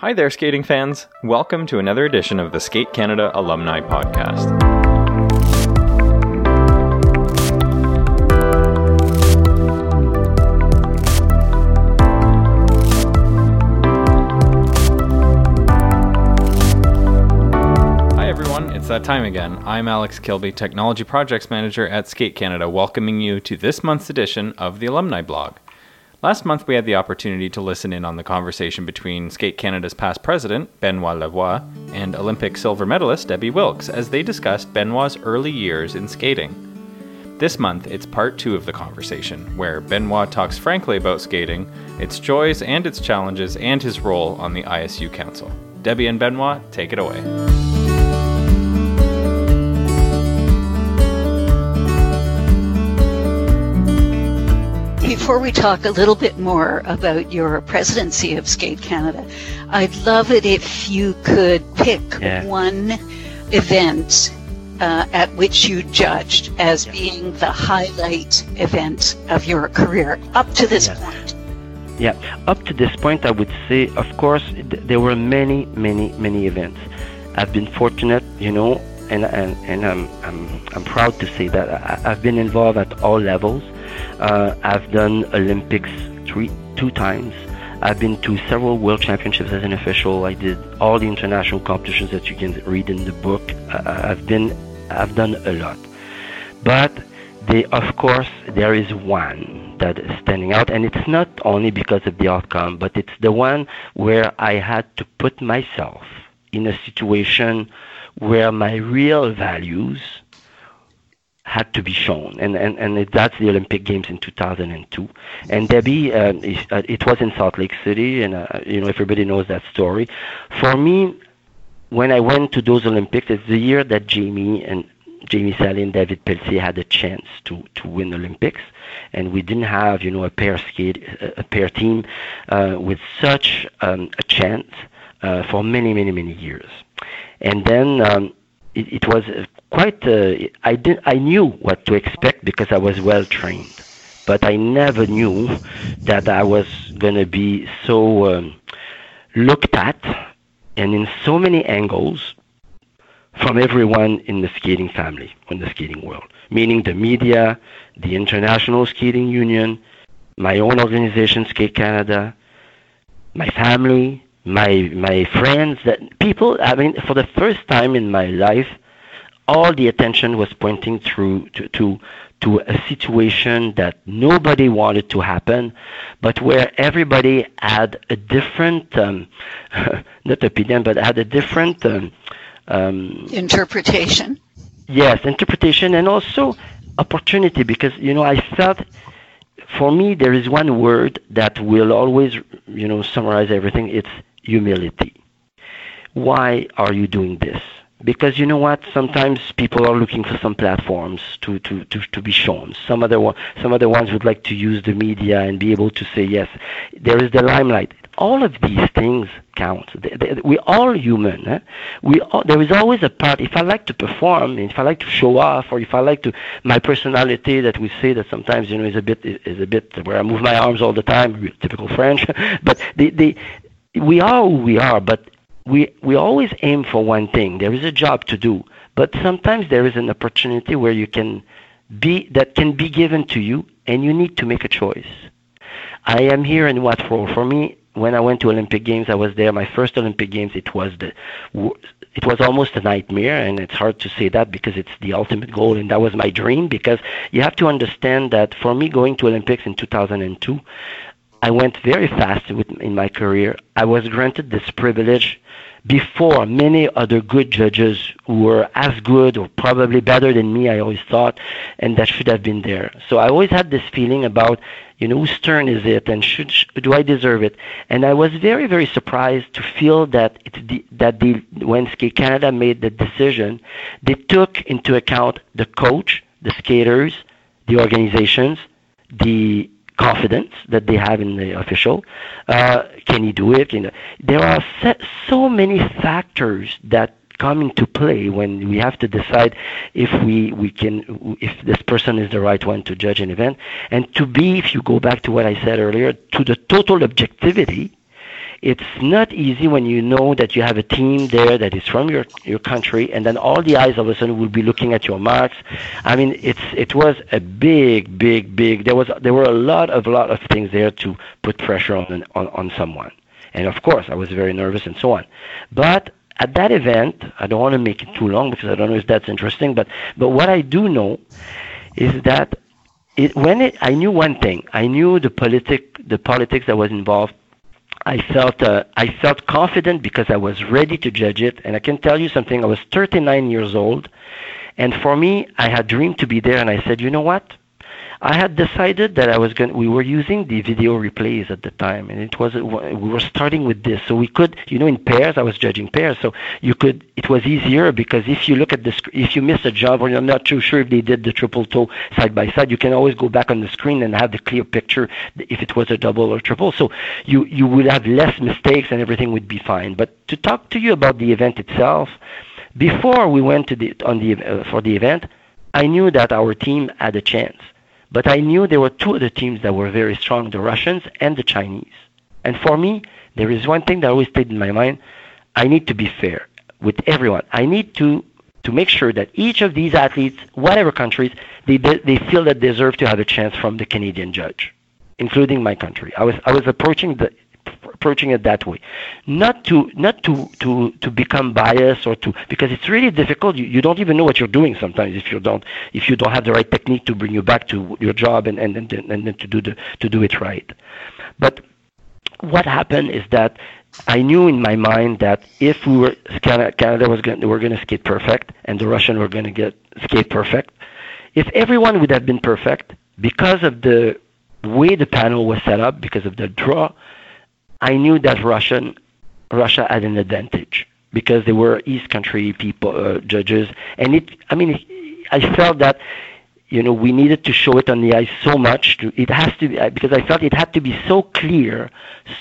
Hi there, skating fans. Welcome to another edition of the Skate Canada Alumni Podcast. Hi everyone, it's that time again. I'm Alex Kilby, Technology Projects Manager at Skate Canada, welcoming you to this month's edition of the Alumni Blog. Last month, we had the opportunity to listen in on the conversation between Skate Canada's past president, Benoit Lavoie, and Olympic silver medalist Debbie Wilkes as they discussed Benoit's early years in skating. This month, it's part two of the conversation, where Benoit talks frankly about skating, its joys and its challenges, and his role on the ISU Council. Debbie and Benoit, take it away. Before we talk a little bit more about your presidency of Skate Canada, I'd love it if you could pick Yeah. one event uh, at which you judged as being the highlight event of your career up to this Yes. point. Yeah, up to this point, I would say, of course, th- there were many, many, many events. I've been fortunate, you know, and and, and I'm, I'm I'm proud to say that I, I've been involved at all levels. Uh, I've done Olympics three two times. I've been to several world championships as an official. I did all the international competitions that you can read in the book. I, I've been I've done a lot, but they, of course, there is one that is standing out, and it's not only because of the outcome, but it's the one where I had to put myself in a situation where my real values had to be shown, and and and that's the Olympic Games in 2002. And Debbie, uh, uh, it was in Salt Lake City, and uh, you know everybody knows that story. For me, when I went to those Olympics, it's the year that Jamie and Jamie Salé and David Pelletier had a chance to to win Olympics, and we didn't have you know a pair skate a pair team uh, with such um, a chance uh, for many many many years, and then. Um, it, it was uh, quite. Uh, I did. I knew what to expect because I was well trained, but I never knew that I was going to be so um, looked at and in so many angles from everyone in the skating family, in the skating world, meaning the media, the International Skating Union, my own organization, Skate Canada, my family, my my friends, that people. I mean, for the first time in my life, all the attention was pointing through to, to to a situation that nobody wanted to happen, but where everybody had a different, um, not opinion, but had a different, um, um, Interpretation. yes, interpretation and also opportunity. Because you know, I felt, for me, there is one word that will always, you know, summarize everything. It's humility. Why are you doing this? because you know what sometimes people are looking for some platforms to, to, to, to be shown some other one, some other ones would like to use the media and be able to say yes there is the limelight all of these things count They- they- we all human eh? we all, there is always a part if i like to perform if i like to show off or if i like to my personality that we say that sometimes you know is a bit is a bit where i move my arms all the time typical french but the, they we are who we are but we we always aim for one thing. There is a job to do, but sometimes there is an opportunity where you can be that can be given to you, and you need to make a choice. I am here in what role? For me, when I went to Olympic Games, I was there. My first Olympic Games, it was the it was almost a nightmare, and it's hard to say that because it's the ultimate goal, and that was my dream. Because you have to understand that for me, going to Olympics in 2002, I went very fast with, in my career. I was granted this privilege before many other good judges who were as good or probably better than me, I always thought, and that should have been there. So I always had this feeling about, you know, whose turn is it and should, sh- do I deserve it? And I was very, very surprised to feel that the, that the, when Skate Canada made the decision, they took into account the coach, the skaters, the organizations, the confidence that they have in the official. Uh, can he do it? You know, there are so many factors that come into play when we have to decide if we, we can if this person is the right one to judge an event and to be if you go back to what I said earlier to the total objectivity it's not easy when you know that you have a team there that is from your your country, and then all the eyes of a sudden will be looking at your marks. I mean, it's it was a big, big, big. There was there were a lot of lot of things there to put pressure on on on someone, and of course I was very nervous and so on. But at that event, I don't want to make it too long because I don't know if that's interesting, but but what I do know is that it, when it, I knew one thing, I knew the politic, the politics that was involved. I felt uh, I felt confident because I was ready to judge it, and I can tell you something. I was 39 years old, and for me, I had dreamed to be there, and I said, you know what? I had decided that I was going. We were using the video replays at the time, and it was we were starting with this, so we could, you know, in pairs. I was judging pairs, so you could. It was easier because if you look at this, if you miss a job or you're not too sure if they did the triple toe side by side, you can always go back on the screen and have the clear picture if it was a double or triple. So you you would have less mistakes and everything would be fine. But to talk to you about the event itself, before we went to the on the uh, for the event, I knew that our team had a chance but I knew there were two other teams that were very strong, the Russians and the Chinese. And for me, there is one thing that always stayed in my mind. I need to be fair with everyone. I need to to make sure that each of these athletes, whatever countries, they they feel that they deserve to have a chance from the Canadian judge, including my country. I was I was approaching the approaching it that way not to not to to to become biased or to because it's really difficult you, you don't even know what you're doing sometimes if you don't if you don't have the right technique to bring you back to your job and and and, and to do the to do it right but what happened is that I knew in my mind that if we were Canada, was going, we're going to skate perfect, and the Russian were going to get skate perfect. If everyone would have been perfect, because of the way the panel was set up, because of the draw, I knew that Russian Russia had an advantage because they were East Country people uh, judges, and it. I mean, I felt that you know we needed to show it on the ice so much. To, it has to be because I felt it had to be so clear,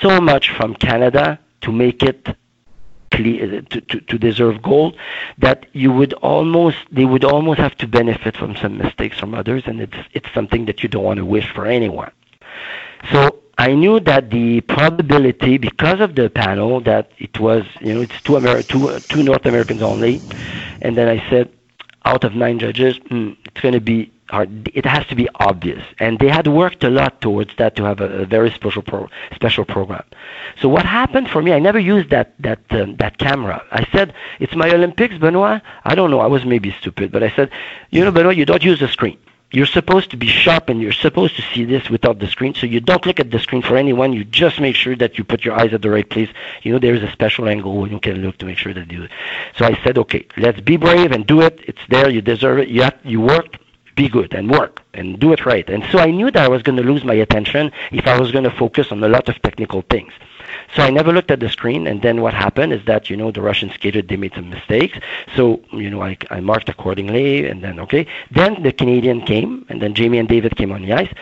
so much from Canada to make it clear to, to, to deserve gold that you would almost they would almost have to benefit from some mistakes from others, and it's it's something that you don't want to wish for anyone. So I knew that the probability, because of the panel, that it was, you know, it's two, Amer- two, two North Americans only. And then I said, out of nine judges, mm, it's going to be hard. It has to be obvious. And they had worked a lot towards that to have a, a very special pro- special program. So what happened for me, I never used that that um, that camera. I said, it's my Olympics, Benoit. I don't know. I was maybe stupid, but I said, you know, Benoit, you don't use the screen you're supposed to be sharp and you're supposed to see this without the screen. So you don't look at the screen for anyone. You just make sure that you put your eyes at the right place. You know, there is a special angle when you can look to make sure that you do it. So I said, okay, let's be brave and do it. It's there. You deserve it. You have, you work. Be good and work and do it right. And so I knew that I was going to lose my attention if I was going to focus on a lot of technical things. So I never looked at the screen, and then what happened is that you know the Russian skater they made some mistakes. So you know I, I marked accordingly, and then okay. Then the Canadian came, and then Jamie and David came on the ice.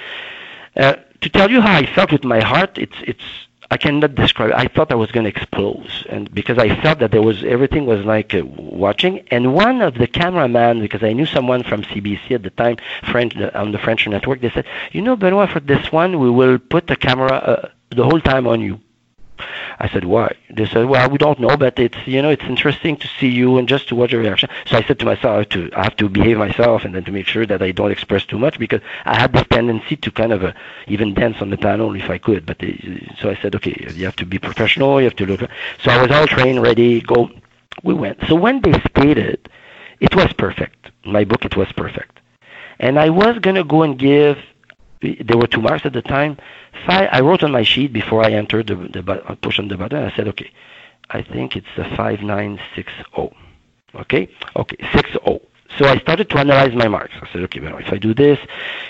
Uh, to tell you how I felt with my heart, it's it's I cannot describe. It. I thought I was going to explode, and because I felt that there was everything was like uh, watching. And one of the cameraman, because I knew someone from CBC at the time, French on the French network, they said, "You know, Benoit, for this one, we will put the camera uh, the whole time on you." I said, why? They said, well, we don't know, but it's, you know, it's interesting to see you and just to watch your reaction. So I said to myself, I have to, I have to behave myself and then to make sure that I don't express too much because I had this tendency to kind of uh, even dance on the panel if I could. But they, so I said, okay, you have to be professional. You have to look. So I was all trained, ready, go. We went. So when they skated, it was perfect. My book, it was perfect. And I was going to go and give there were two marks at the time. I wrote on my sheet before I entered the, the push on the button. I said, okay, I think it's a 5960. Okay, okay, 60. So I started to analyze my marks. I said, okay, well, if I do this,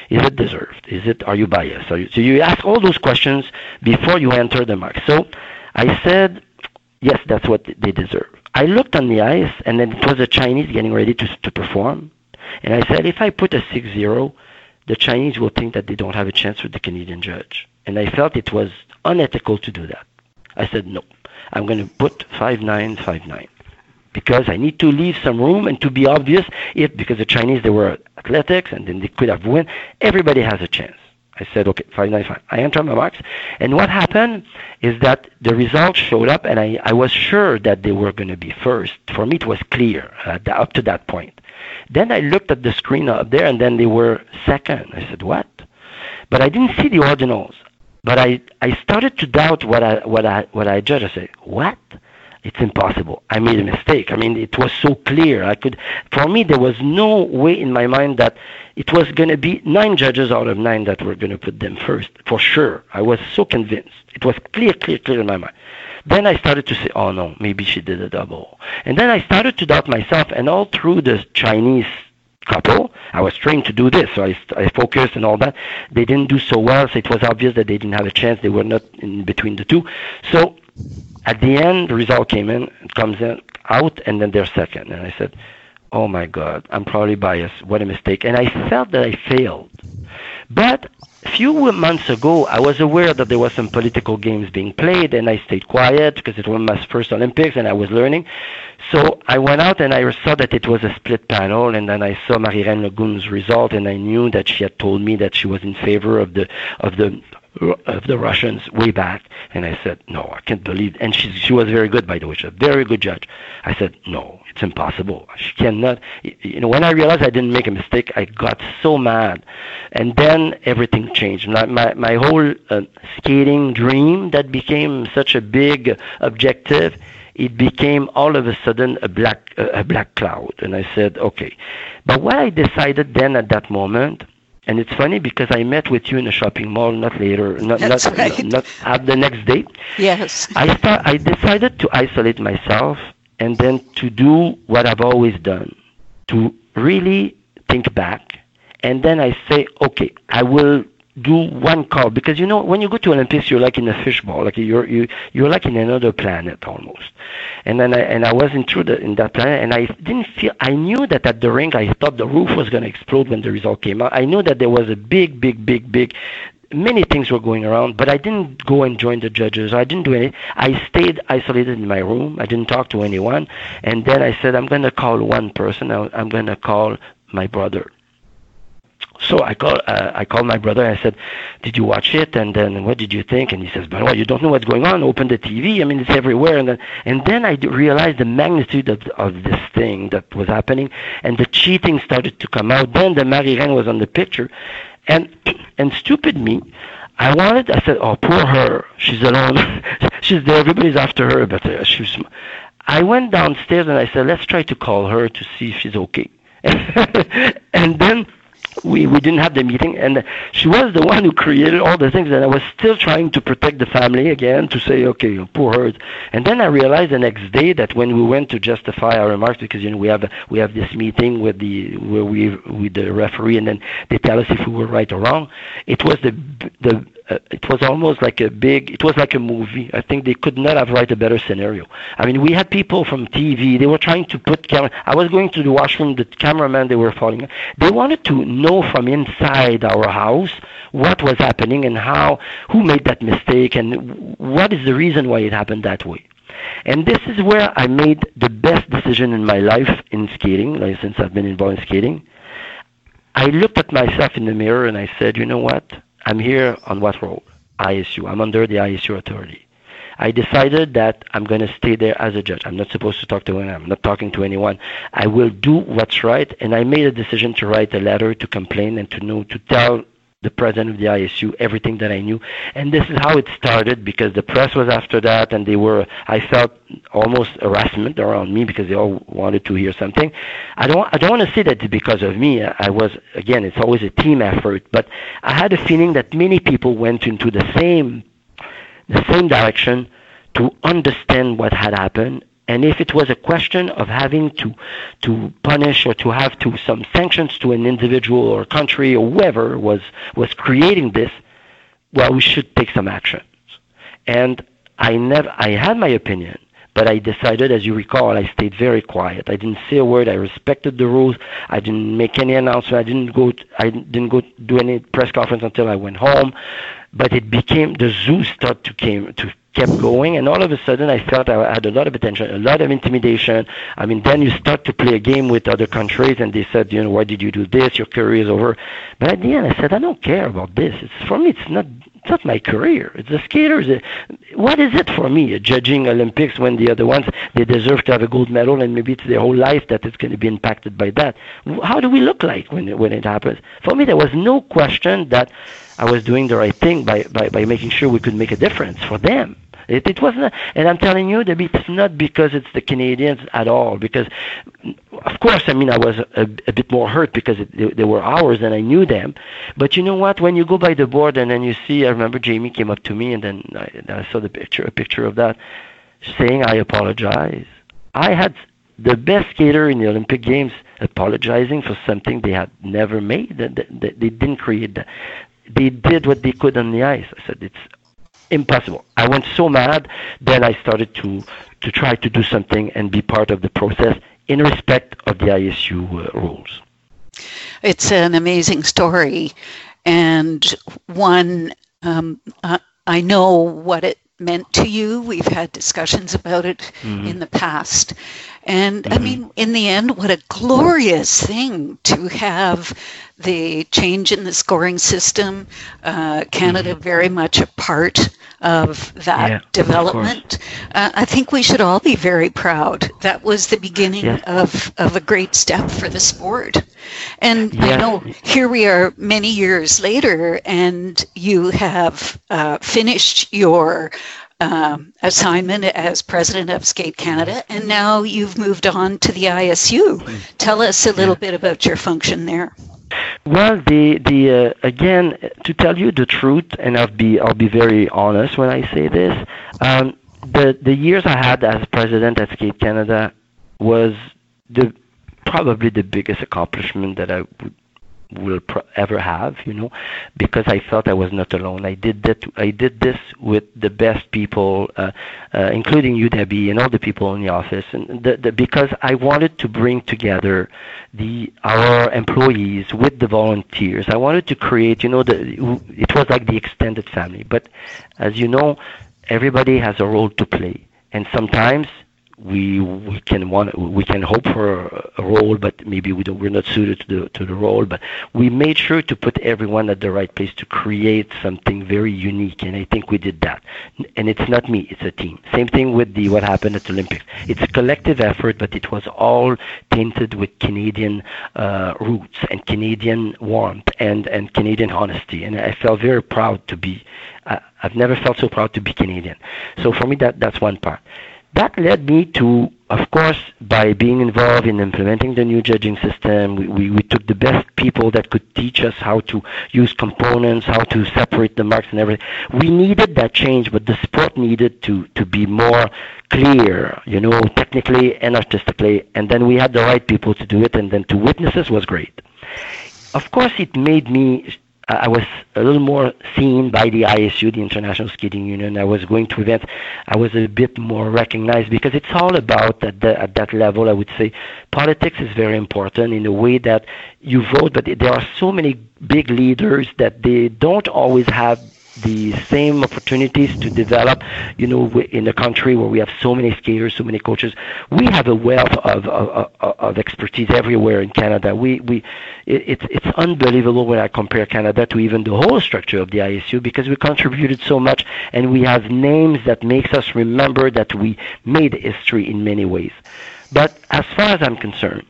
is it deserved? Is it? Are you biased? Are you, so you ask all those questions before you enter the marks. So I said, yes, that's what they deserve. I looked on the ice, and then it was the Chinese getting ready to to perform, and I said, if I put a six zero, the Chinese will think that they don't have a chance with the Canadian judge. And I felt it was unethical to do that. I said, no, I'm going to put 5959 because I need to leave some room and to be obvious if, because the Chinese, they were athletics and then they could have won, everybody has a chance. I said, okay, 595. I entered my marks. And what happened is that the results showed up, and I, I was sure that they were going to be first. For me, it was clear uh, up to that point. Then I looked at the screen up there, and then they were second. I said, what? But I didn't see the ordinals. But I, I started to doubt what I, what I, what I judged. I said, what? It's impossible. I made a mistake. I mean, it was so clear. I could, for me, there was no way in my mind that it was going to be nine judges out of nine that were going to put them first, for sure. I was so convinced. It was clear, clear, clear in my mind. Then I started to say, oh no, maybe she did a double. And then I started to doubt myself, and all through the Chinese couple. I was trained to do this, so I, I focused and all that. They didn't do so well, so it was obvious that they didn't have a chance. They were not in between the two. So at the end, the result came in, comes in out, and then they're second. And I said, "Oh my God, I'm probably biased. What a mistake!" And I felt that I failed. But a few months ago, I was aware that there was some political games being played, and I stayed quiet because it was my first Olympics, and I was learning. So I went out and I saw that it was a split panel, and then I saw Marie-Reine Le Gougne's result, and I knew that she had told me that she was in favor of the of the of the Russians way back, and I said, no, I can't believe. And she she was very good, by the way, she's a very good judge. I said, no, it's impossible. She cannot. You know, when I realized I didn't make a mistake, I got so mad, and then everything changed. My my, my whole uh, skating dream that became such a big objective, it became all of a sudden a black uh, a black cloud, and I said, okay. But what I decided then at that moment and it's funny because I met with you in a shopping mall not later, not That's not, right. not, not the next day. Yes. I start, I decided to isolate myself and then to do what I've always done, to really think back, and then I say, okay, I will do one call. Because you know when you go to Olympics you're like in a fishbowl. Like you're you you're like in another planet almost. And then I and I was into the in that planet and I didn't feel I knew that at the ring I thought the roof was going to explode when the result came out. I knew that there was a big big big big many things were going around but I didn't go and join the judges. I didn't do anything I stayed isolated in my room. I didn't talk to anyone. And then I said I'm going to call one person. I'm going to call my brother so I called uh, I called my brother. I said, "Did you watch it? And then what did you think?" And he says, "Benoit, you don't know what's going on. Open the TV. I mean, it's everywhere." And then and then I realized the magnitude of of this thing that was happening, and the cheating started to come out. Then the Marie-Reine was on the picture, and and stupid me. I wanted. I said, "Oh, poor her. She's alone. she's there. Everybody's after her." But uh, she's. I went downstairs and I said, "Let's try to call her to see if she's okay." and then we, we didn't have the meeting and she was the one who created all the things and I was still trying to protect the family again to say okay poor her and then I realized the next day that when we went to justify our remarks because you know we have we have this meeting with the where we with the referee and then they tell us if we were right or wrong it was the the uh, it was almost like a big it was like a movie i think they could not have write a better scenario i mean we had people from tv they were trying to put camera i was going to the washroom the cameraman they were following they wanted to know from inside our house what was happening and how who made that mistake and what is the reason why it happened that way and this is where I made the best decision in my life in skating, like since I've been involved in skating. I looked at myself in the mirror and I said, you know what? I'm here on what role? ISU. I'm under the ISU authority. I decided that I'm going to stay there as a judge. I'm not supposed to talk to anyone. I'm not talking to anyone. I will do what's right. And I made a decision to write a letter to complain and to know, to tell the president of the ISU everything that I knew. And this is how it started because the press was after that and they were, I felt almost harassment around me because they all wanted to hear something. I don't, I don't want to say that because of me. I was, again, it's always a team effort, but I had a feeling that many people went into the same, the same direction to understand what had happened and if it was a question of having to to punish or to have to some sanctions to an individual or country or whoever was was creating this, well, we should take some actions. And I never I had my opinion, but I decided, as you recall, I stayed very quiet. I didn't say a word. I respected the rules. I didn't make any announcement. I didn't go. I didn't go do any press conference until I went home. But it became the zoo started to came to kept going, and all of a sudden I felt I had a lot of attention, a lot of intimidation. I mean, then you start to play a game with other countries, and they said, you know, why did you do this? Your career is over. But at the end, I said, I don't care about this. It's for me. It's not. It's not my career. It's the skaters. What is it for me judging Olympics when the other ones they deserve to have a gold medal and maybe it's their whole life that it's going to be impacted by that. How do we look like when when it happens? For me, there was no question that I was doing the right thing by by, by making sure we could make a difference for them. It, it wasn't, and I'm telling you, that it's not because it's the Canadians at all. Because, of course, I mean, I was a, a bit more hurt because it, they, were ours and I knew them. But you know what? When you go by the board and then you see, I remember Jamie came up to me and then I, I saw the picture, a picture of that, saying, "I apologize." I had the best skater in the Olympic Games apologizing for something they had never made. They, they, they didn't create that. They did what they could on the ice. I said, it's impossible. I went so mad, then I started to to try to do something and be part of the process in respect of the ISU uh, rules. It's an amazing story, and one um, uh, I know what it meant to you. We've had discussions about it mm-hmm. in the past. And mm-hmm. I mean, in the end, what a glorious thing to have the change in the scoring system. Uh, Canada mm-hmm. very much a part of that yeah, development. Of uh, I think we should all be very proud. That was the beginning yeah. of, of a great step for the sport. And yeah. I know here we are many years later, and you have uh, finished your um, assignment as president of Skate Canada, and now you've moved on to the ISU. Tell us a little bit about your function there. Well, the the uh, again to tell you the truth, and I'll be I'll be very honest when I say this. Um, the the years I had as president at Skate Canada was the probably the biggest accomplishment that I would will pro- ever have, you know, because I felt I was not alone. I did that. I did this with the best people, uh, uh, including you, Debbie, and all the people in the office, and the, the, because I wanted to bring together the our employees with the volunteers. I wanted to create, you know, the it was like the extended family. But as you know, everybody has a role to play, and sometimes we we can want we can hope for a role, but maybe we don't, we're not suited to the to the role. But we made sure to put everyone at the right place to create something very unique, and I think we did that. And it's not me; it's a team. Same thing with the what happened at the Olympics. It's a collective effort, but it was all tainted with Canadian uh, roots and Canadian warmth and and Canadian honesty. And I felt very proud to be. Uh, I've never felt so proud to be Canadian. So for me, that that's one part that led me to, of course, by being involved in implementing the new judging system, we, we, we, took the best people that could teach us how to use components, how to separate the marks and everything. We needed that change, but the sport needed to, to be more clear, you know, technically and artistically, and then we had the right people to do it, and then to witnesses was great. Of course, it made me I was a little more seen by the ISU, the International Skating Union. I was going to events. I was a bit more recognized because it's all about at, the, at that level. I would say politics is very important in a way that you vote, but there are so many big leaders that they don't always have the same opportunities to develop, you know, in a country where we have so many skaters, so many coaches. We have a wealth of, of, of expertise everywhere in Canada. We, we, it, it's, it's unbelievable when I compare Canada to even the whole structure of the ISU because we contributed so much and we have names that makes us remember that we made history in many ways. But as far as I'm concerned,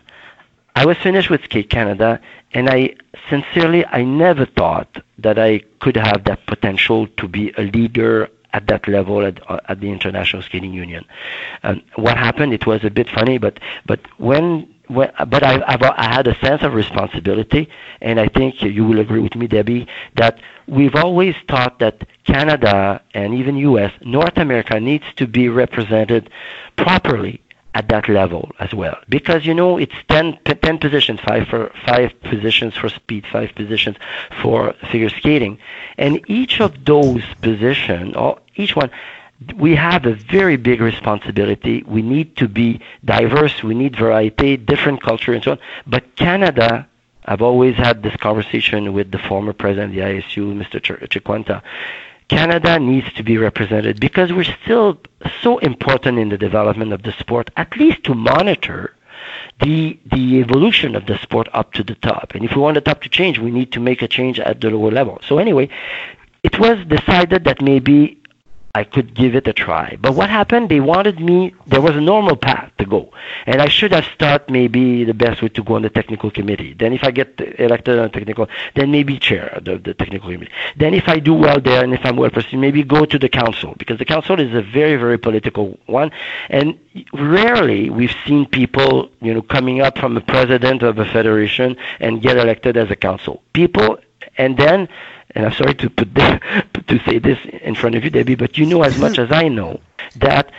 I was finished with Skate Canada, and I sincerely, I never thought that I could have that potential to be a leader at that level at, uh, at the International Skating Union. Um, what happened? It was a bit funny, but but when. When, but I, I had a sense of responsibility, and I think you will agree with me, Debbie, that we've always thought that Canada and even U.S., North America, needs to be represented properly at that level as well because you know it's 10, 10 positions five for five positions for speed five positions for figure skating and each of those positions or each one we have a very big responsibility we need to be diverse we need variety different culture and so on but canada I've always had this conversation with the former president of the ISU, Mr. Ch- Cinquanta. Canada needs to be represented because we're still so important in the development of the sport, at least to monitor the the evolution of the sport up to the top. And if we want the top to change, we need to make a change at the lower level. So anyway, it was decided that maybe I could give it a try. But what happened? They wanted me. There was a normal path to go, and I should have started maybe the best way to go on the technical committee. Then, if I get elected on technical, then maybe chair the, the technical committee. Then, if I do well there, and if I'm well perceived, maybe go to the council because the council is a very, very political one, and rarely we've seen people, you know, coming up from a president of a federation and get elected as a council. People, and then and I'm sorry to put this, to say this in front of you, Debbie, but you know as much as I know that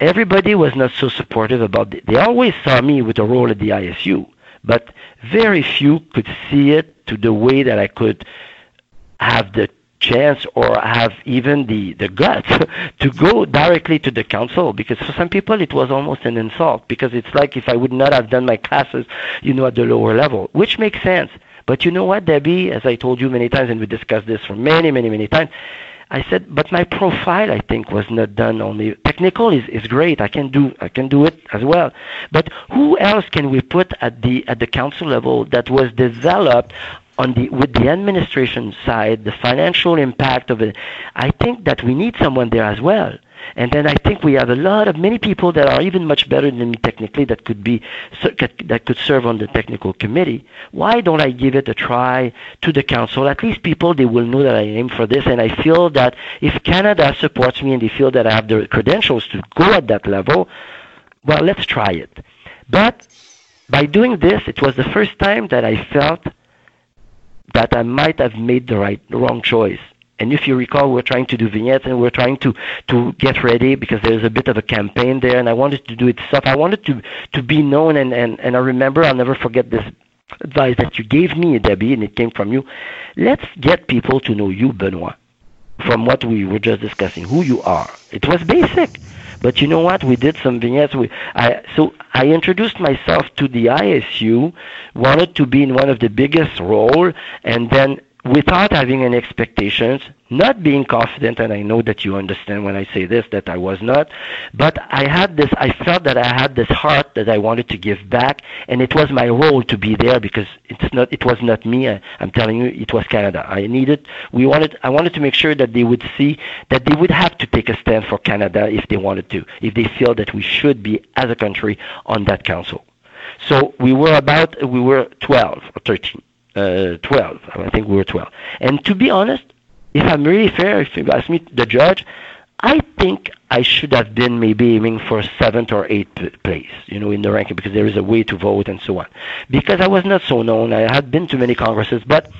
everybody was not so supportive about it. They always saw me with a role at the ISU, but very few could see it to the way that I could have the chance or have even the, the guts to go directly to the council because for some people it was almost an insult because it's like if I would not have done my classes, you know, at the lower level, which makes sense. But you know what, Debbie, as I told you many times, and we discussed this for many, many, many times, I said, but my profile, I think, was not done only. Technical is, is great. I can do I can do it as well. But who else can we put at the at the council level that was developed on the with the administration side, the financial impact of it? I think that we need someone there as well. And then I think we have a lot of many people that are even much better than me technically that could be that could serve on the technical committee. Why don't I give it a try to the council? At least people they will know that I aim for this, and I feel that if Canada supports me and they feel that I have the credentials to go at that level, well, let's try it. But by doing this, it was the first time that I felt that I might have made the right wrong choice. And if you recall, we're trying to do vignettes and we're trying to, to get ready because there's a bit of a campaign there and I wanted to do it stuff. I wanted to, to be known and, and, and I remember I'll never forget this advice that you gave me, Debbie, and it came from you. Let's get people to know you, Benoit, from what we were just discussing, who you are. It was basic. But you know what? We did some vignettes. We, I, so I introduced myself to the ISU, wanted to be in one of the biggest role, and then without having any expectations, not being confident, and I know that you understand when I say this that I was not, but I had this, I felt that I had this heart that I wanted to give back, and it was my role to be there because it's not, it was not me. I, I'm telling you, it was Canada. I needed, we wanted, I wanted to make sure that they would see that they would have to take a stand for Canada if they wanted to, if they feel that we should be as a country on that council. So we were about, we were 12 or 13 uh, 12. I think we were 12. And to be honest, if I'm really fair, if you ask me, the judge, I think I should have been maybe aiming for seventh or eighth place, you know, in the ranking because there is a way to vote and so on. Because I was not so known, I had been to many congresses, but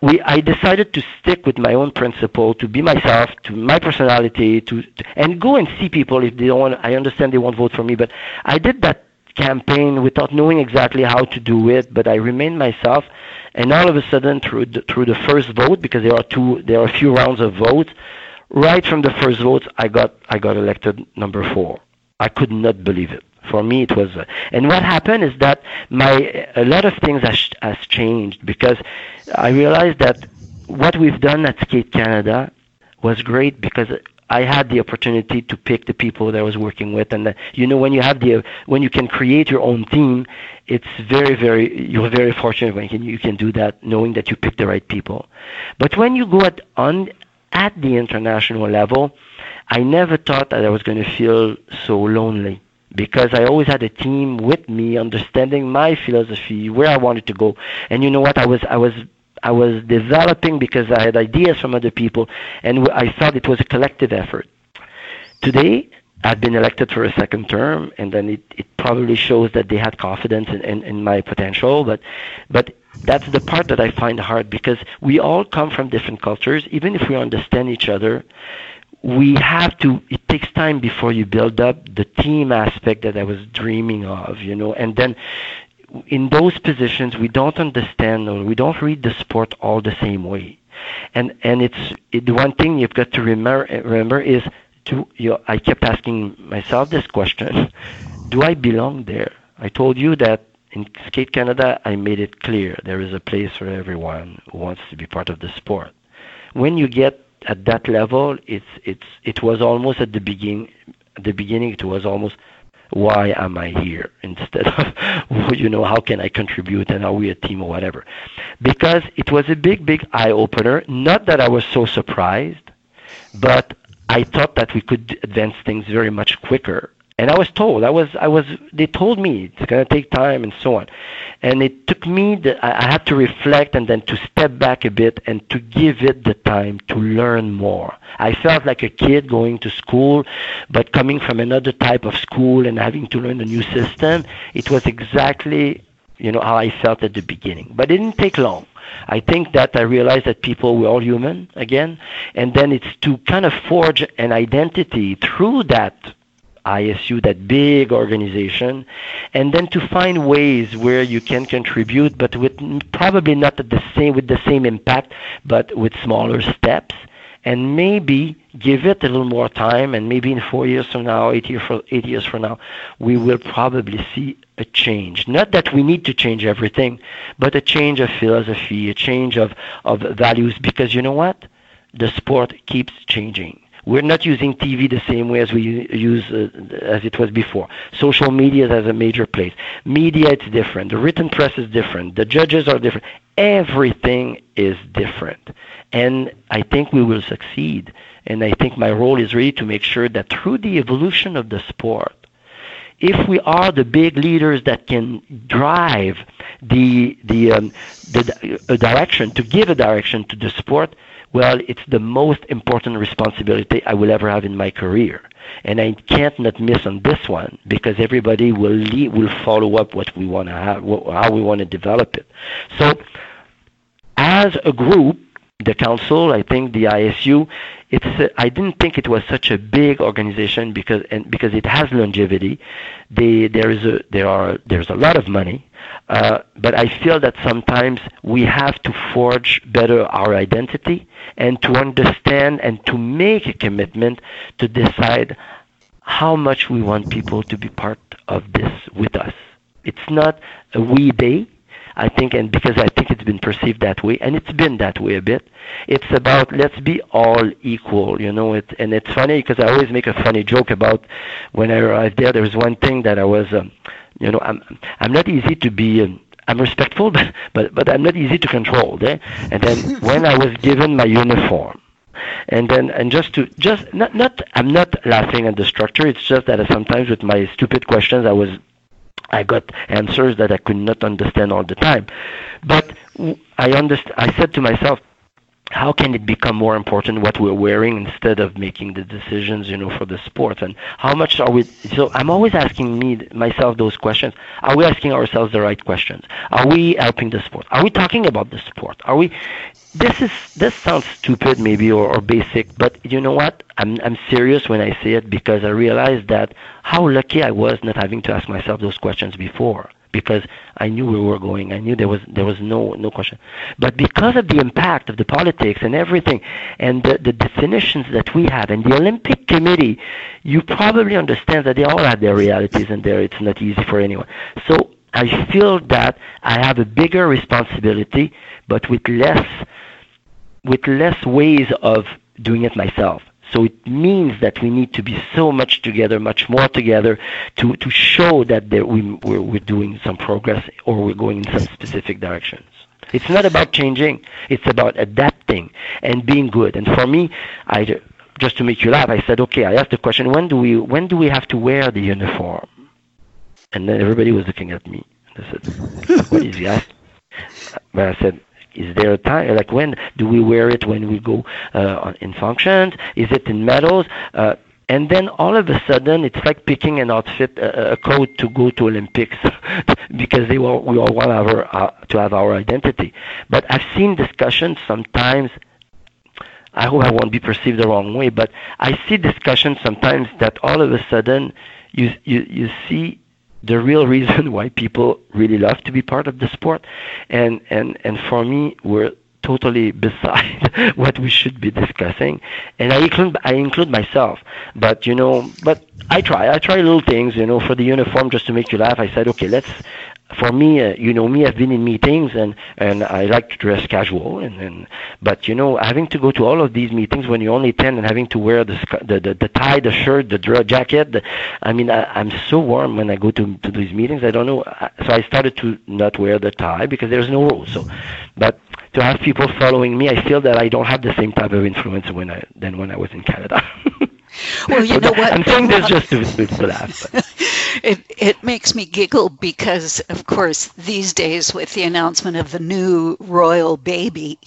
we, I decided to stick with my own principle, to be myself, to my personality, to, to and go and see people if they don't want. I understand they won't vote for me, but I did that campaign without knowing exactly how to do it, but I remained myself. And all of a sudden, through the, through the first vote, because there are two, there are a few rounds of votes, right from the first vote, I got I got elected number four. I could not believe it. For me, it was. Uh, and what happened is that my a lot of things has, has changed because I realized that what we've done at Skate Canada was great because I had the opportunity to pick the people that I was working with, and uh, you know when you have the when you can create your own team, it's very very you're very fortunate when you can, you can do that, knowing that you pick the right people. But when you go at on at the international level, I never thought that I was going to feel so lonely because I always had a team with me, understanding my philosophy, where I wanted to go, and you know what? I was I was I was developing because I had ideas from other people, and I thought it was a collective effort. Today, I've been elected for a second term, and then it, it probably shows that they had confidence in, in, in my potential. But, but that's the part that I find hard because we all come from different cultures. Even if we understand each other, we have to. It takes time before you build up the team aspect that I was dreaming of, you know, and then in those positions we don't understand or we don't read the sport all the same way and and it's it, the one thing you've got to remember remember is to you know, I kept asking myself this question do I belong there I told you that in Skate Canada I made it clear there is a place for everyone who wants to be part of the sport when you get at that level, it's it's it was almost at the beginning. At the beginning, it was almost why am I here instead of you know how can I contribute and are we a team or whatever. Because it was a big big eye opener. Not that I was so surprised, but I thought that we could advance things very much quicker and I was told, I was, I was, they told me it's going to take time and so on. And it took me, the, I had to reflect and then to step back a bit and to give it the time to learn more. I felt like a kid going to school, but coming from another type of school and having to learn a new system. It was exactly, you know, how I felt at the beginning. But it didn't take long. I think that I realized that people were all human again, and then it's to kind of forge an identity through that ISU, that big organization, and then to find ways where you can contribute, but with probably not the same with the same impact, but with smaller steps, and maybe give it a little more time, and maybe in four years from now, eight years from eight years from now, we will probably see a change. Not that we need to change everything, but a change of philosophy, a change of of values, because you know what, the sport keeps changing we're not using TV the same way as we use uh, as it was before. Social media has a major place. Media, it's different. The written press is different. The judges are different. Everything is different, and I think we will succeed. And I think my role is really to make sure that through the evolution of the sport, if we are the big leaders that can drive the the um, the a direction to give a direction to the sport, well, it's the most important responsibility I will ever have in my career. And I can't not miss on this one because everybody will lead, will follow up what we want to have, how we want to develop it. So, as a group, the council, I think the ISU, it's uh, I didn't think it was such a big organization because and because it has longevity. They, there is a there are there's a lot of money, uh, but I feel that sometimes we have to forge better our identity and to understand and to make a commitment to decide how much we want people to be part of this with us. It's not a we day I think, and because I think it's been perceived that way, and it's been that way a bit. It's about let's be all equal, you know. It and it's funny because I always make a funny joke about when I arrived there. There was one thing that I was, um, you know, I'm I'm not easy to be. Um, I'm respectful, but, but but I'm not easy to control. Eh? And then when I was given my uniform, and then and just to just not not I'm not laughing at the structure. It's just that sometimes with my stupid questions, I was I got answers that I could not understand all the time. But I underst- I said to myself, how can it become more important what we're wearing instead of making the decisions you know for the sport? And how much are we so i'm always asking me myself those questions. Are we asking ourselves the right questions? Are we helping the sport? Are we talking about the sport? Are we this is this sounds stupid maybe or, or basic, but you know what? I'm I'm serious when I say it because I realize that how lucky I was not having to ask myself those questions before because I knew where we were going. I knew there was there was no no question. But because of the impact of the politics and everything and the, the definitions that we have and the Olympic Committee, you probably understand that they all have their realities and there it's not easy for anyone. So I feel that I have a bigger responsibility but with less with less ways of doing it myself. So it means that we need to be so much together, much more together, to, to show that there, we, we're, we're doing some progress or we're going in some specific directions. It's not about changing; it's about adapting and being good. And for me, I just to make you laugh, I said, okay. I asked the question, when do we when do we have to wear the uniform? And then everybody was looking at me. I said, what is he asking? But I said, is there a time like when do we wear it when we go uh, in functions? Is it in medals? Uh, and then all of a sudden it's like picking an outfit a coat to go to olympics because they all, we all want our to have our identity but i've seen discussions sometimes i hope i won't be perceived the wrong way but i see discussions sometimes that all of a sudden you you you see the real reason why people really love to be part of the sport. And and and for me, we're totally beside what we should be discussing. And I include I include myself. But you know, but I try. I try little things. You know, for the uniform, just to make you laugh. I said, okay, let's. For me, uh, you know me, I've been in meetings and and I like to dress casual and, and but you know having to go to all of these meetings when you're only ten and having to wear the the the, the tie, the shirt, the dress jacket. The, I mean, I, I'm so warm when I go to to these meetings. I don't know, so I started to not wear the tie because there's no rule. So, but to have people following me, I feel that I don't have the same type of influence when I than when I was in Canada. Well, you know what? I'm saying this just to, to laugh. it it makes me giggle because, of course, these days with the announcement of the new royal baby,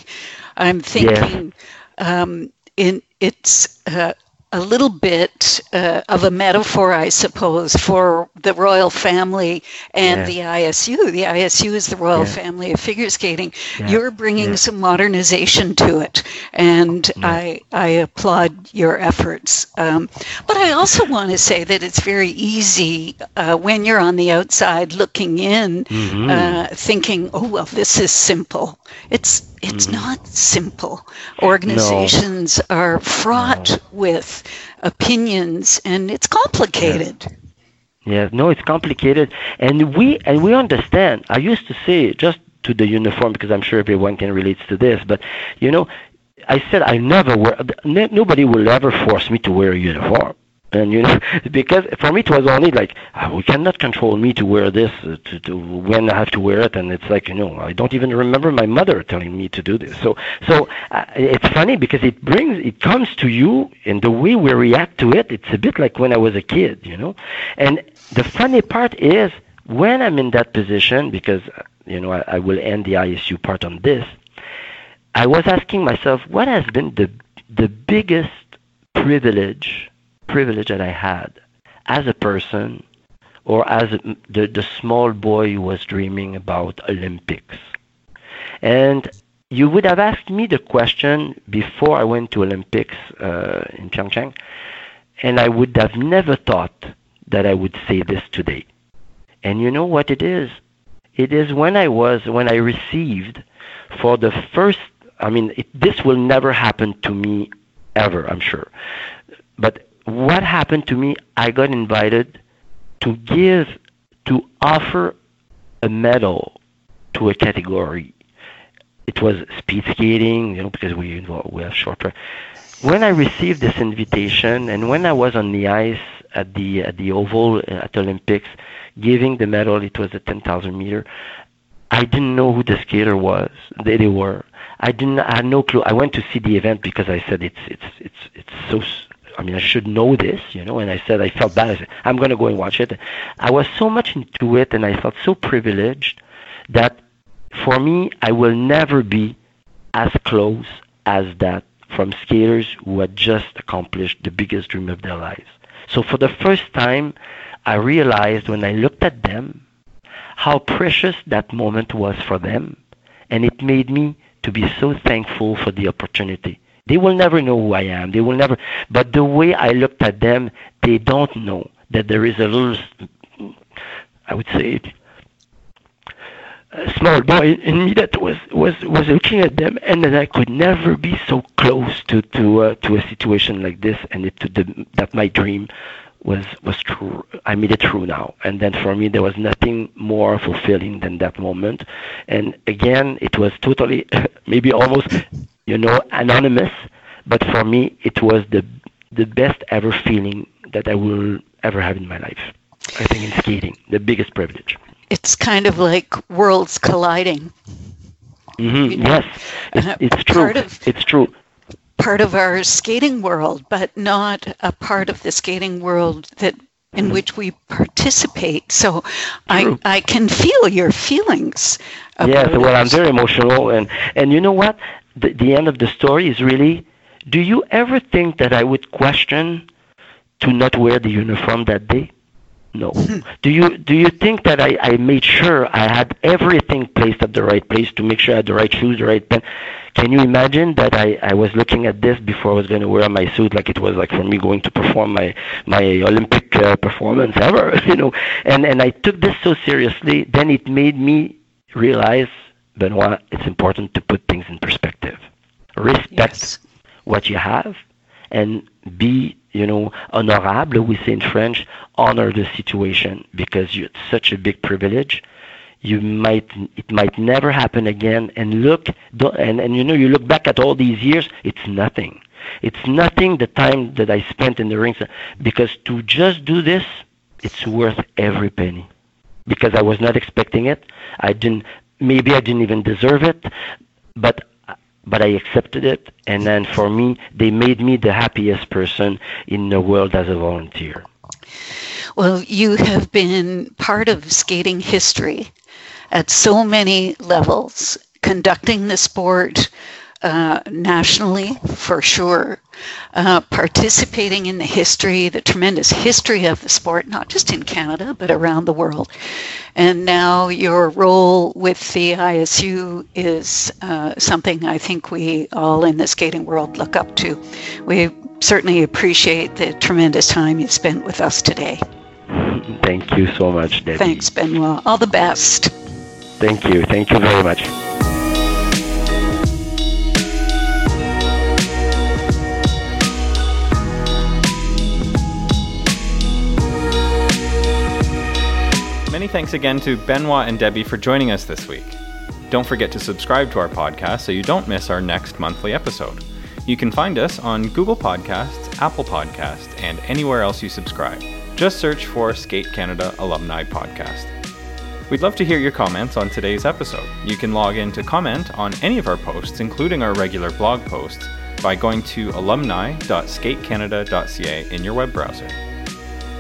I'm thinking um, in it's. Uh, a little bit uh, of a metaphor, I suppose, for the royal family and yeah. the ISU. The ISU is the Royal yeah. Family of Figure Skating. Yeah. You're bringing some modernization to it, and I I applaud your efforts. Um, but I also want to say that it's very easy uh, when you're on the outside looking in, mm-hmm. Uh, thinking, "Oh well, this is simple." It's it's mm-hmm. not simple. Organizations no. are fraught no. with opinions and it's complicated. Yeah. no, it's complicated and we and we understand. I used to say just to the uniform because I'm sure everyone can relate to this, but you know, I said I never wear nobody will ever force me to wear a uniform and you know because for me it was only like oh, we cannot control me to wear this uh, to, to when I have to wear it. And it's like you know I don't even remember my mother telling me to do this. So so uh, it's funny because it brings it comes to you and the way we react to it. It's a bit like when I was a kid you know? And the funny part is when I'm in that position because uh, you know I, I will end the ISU part on this I was asking myself what has been the the biggest privilege privilege that I had as a person or as the, the small boy who was dreaming about Olympics. And you would have asked me the question before I went to Olympics uh, in Pyeongchang, and I would have never thought that I would say this today. And you know what it is? It is when I was, when I received for the first, I mean, it, this will never happen to me ever, I'm sure. But what happened to me, I got invited to give, to offer a medal to a category. It was speed skating, you know, because we we have short track. When I received this invitation, and when I was on the ice at the at the oval uh, at Olympics, giving the medal, it was a 10,000 meter. I didn't know who the skater was. They, they were. I didn't. I had no clue. I went to see the event because I said it's it's it's it's so I mean, I should know this, you know. And I said, I felt bad. I said, I'm going to go and watch it. I was so much into it, and I felt so privileged that for me, I will never be as close as that from skaters who had just accomplished the biggest dream of their lives. So for the first time, I realized when I looked at them how precious that moment was for them, and it made me to be so thankful for the opportunity they will never know who I am. They will never. But the way I looked at them, they don't know that there is a little, I would say, a small boy in me that was was was looking at them, and that I could never be so close to to uh, to a situation like this, and it, to the, that my dream was was true. I made it true now, and then for me there was nothing more fulfilling than that moment. And again, it was totally, maybe almost, you know, anonymous. But for me, it was the the best ever feeling that I will ever have in my life. I think in skating, the biggest privilege. It's kind of like worlds colliding. Mm-hmm. You know? Yes, it's, it's true. Of, it's true part of our skating world, but not a part of the skating world that in mm-hmm. which we participate. So I I can feel your feelings. Yes, well, I'm very emotional, and and you know what? The, the end of the story is really. Do you ever think that I would question to not wear the uniform that day? No. do you do you think that I, I made sure I had everything placed at the right place to make sure I had the right shoes, the right pen? Can you imagine that I, I was looking at this before I was going to wear my suit like it was like for me going to perform my my Olympic uh, performance ever, you know? And and I took this so seriously. Then it made me realize, Benoit, it's important to put things in perspective. Respect yes. what you have, and be you know honorable. We say in French, honor the situation because you, it's such a big privilege you might it might never happen again and look and and you know you look back at all these years it's nothing it's nothing the time that i spent in the rings because to just do this it's worth every penny because i was not expecting it i didn't maybe i didn't even deserve it but but I accepted it, and then for me, they made me the happiest person in the world as a volunteer. Well, you have been part of skating history at so many levels, conducting the sport uh, nationally for sure, uh, participating in the history, the tremendous history of the sport, not just in Canada, but around the world. And now your role with the ISU is uh, something I think we all in the skating world look up to. We certainly appreciate the tremendous time you spent with us today. Thank you so much, Debbie. Thanks, Benoit. All the best. Thank you. Thank you very much. Many thanks again to Benoit and Debbie for joining us this week. Don't forget to subscribe to our podcast so you don't miss our next monthly episode. You can find us on Google Podcasts, Apple Podcasts, and anywhere else you subscribe. Just search for Skate Canada Alumni Podcast. We'd love to hear your comments on today's episode. You can log in to comment on any of our posts, including our regular blog posts, by going to alumni.skatecanada.ca in your web browser.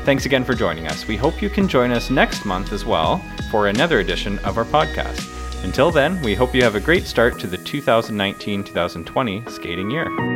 Thanks again for joining us. We hope you can join us next month as well for another edition of our podcast. Until then, we hope you have a great start to the 2019 2020 skating year.